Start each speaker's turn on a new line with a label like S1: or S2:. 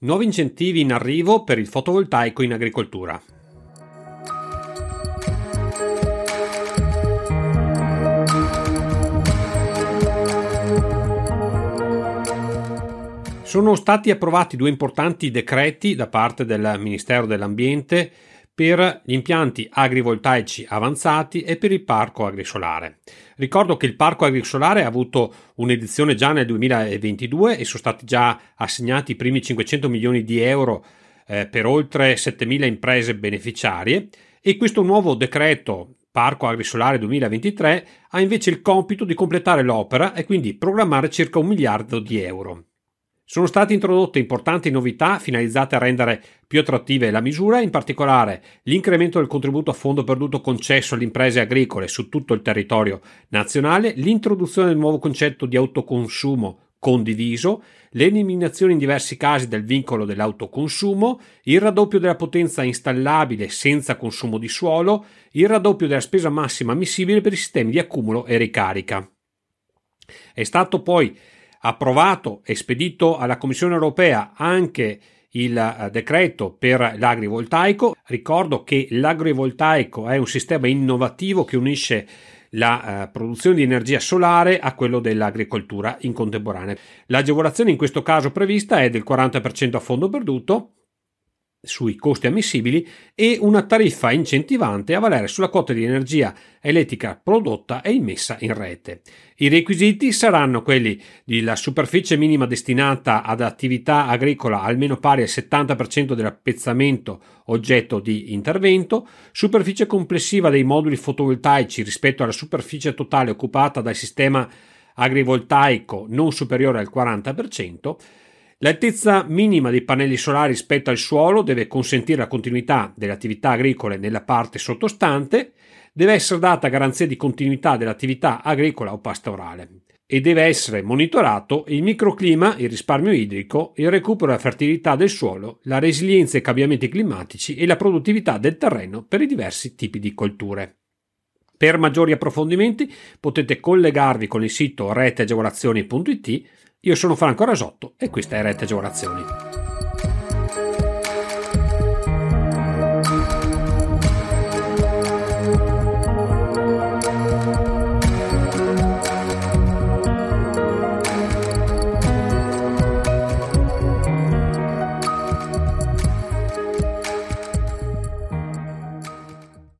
S1: Nuovi incentivi in arrivo per il fotovoltaico in agricoltura. Sono stati approvati due importanti decreti da parte del Ministero dell'Ambiente per gli impianti agrivoltaici avanzati e per il parco agrisolare. Ricordo che il parco agrisolare ha avuto un'edizione già nel 2022 e sono stati già assegnati i primi 500 milioni di euro eh, per oltre 7.000 imprese beneficiarie e questo nuovo decreto Parco Agrisolare 2023 ha invece il compito di completare l'opera e quindi programmare circa un miliardo di euro. Sono state introdotte importanti novità finalizzate a rendere più attrattive la misura, in particolare l'incremento del contributo a fondo perduto concesso alle imprese agricole su tutto il territorio nazionale, l'introduzione del nuovo concetto di autoconsumo condiviso, l'eliminazione in diversi casi del vincolo dell'autoconsumo, il raddoppio della potenza installabile senza consumo di suolo, il raddoppio della spesa massima ammissibile per i sistemi di accumulo e ricarica. È stato poi approvato e spedito alla Commissione europea anche il eh, decreto per l'agrivoltaico. Ricordo che l'agrivoltaico è un sistema innovativo che unisce la uh, produzione di energia solare a quello dell'agricoltura in contemporanea. L'agevolazione in questo caso prevista è del 40% a fondo perduto sui costi ammissibili e una tariffa incentivante a valere sulla quota di energia elettrica prodotta e immessa in rete. I requisiti saranno quelli della superficie minima destinata ad attività agricola almeno pari al 70% dell'appezzamento oggetto di intervento, superficie complessiva dei moduli fotovoltaici rispetto alla superficie totale occupata dal sistema agrivoltaico non superiore al 40%, L'altezza minima dei pannelli solari rispetto al suolo deve consentire la continuità delle attività agricole nella parte sottostante, deve essere data garanzia di continuità dell'attività agricola o pastorale e deve essere monitorato il microclima, il risparmio idrico, il recupero della fertilità del suolo, la resilienza ai cambiamenti climatici e la produttività del terreno per i diversi tipi di colture. Per maggiori approfondimenti potete collegarvi con il sito reteagevolazioni.it io sono Franco Rasotto e questa è Rete Agevolazioni.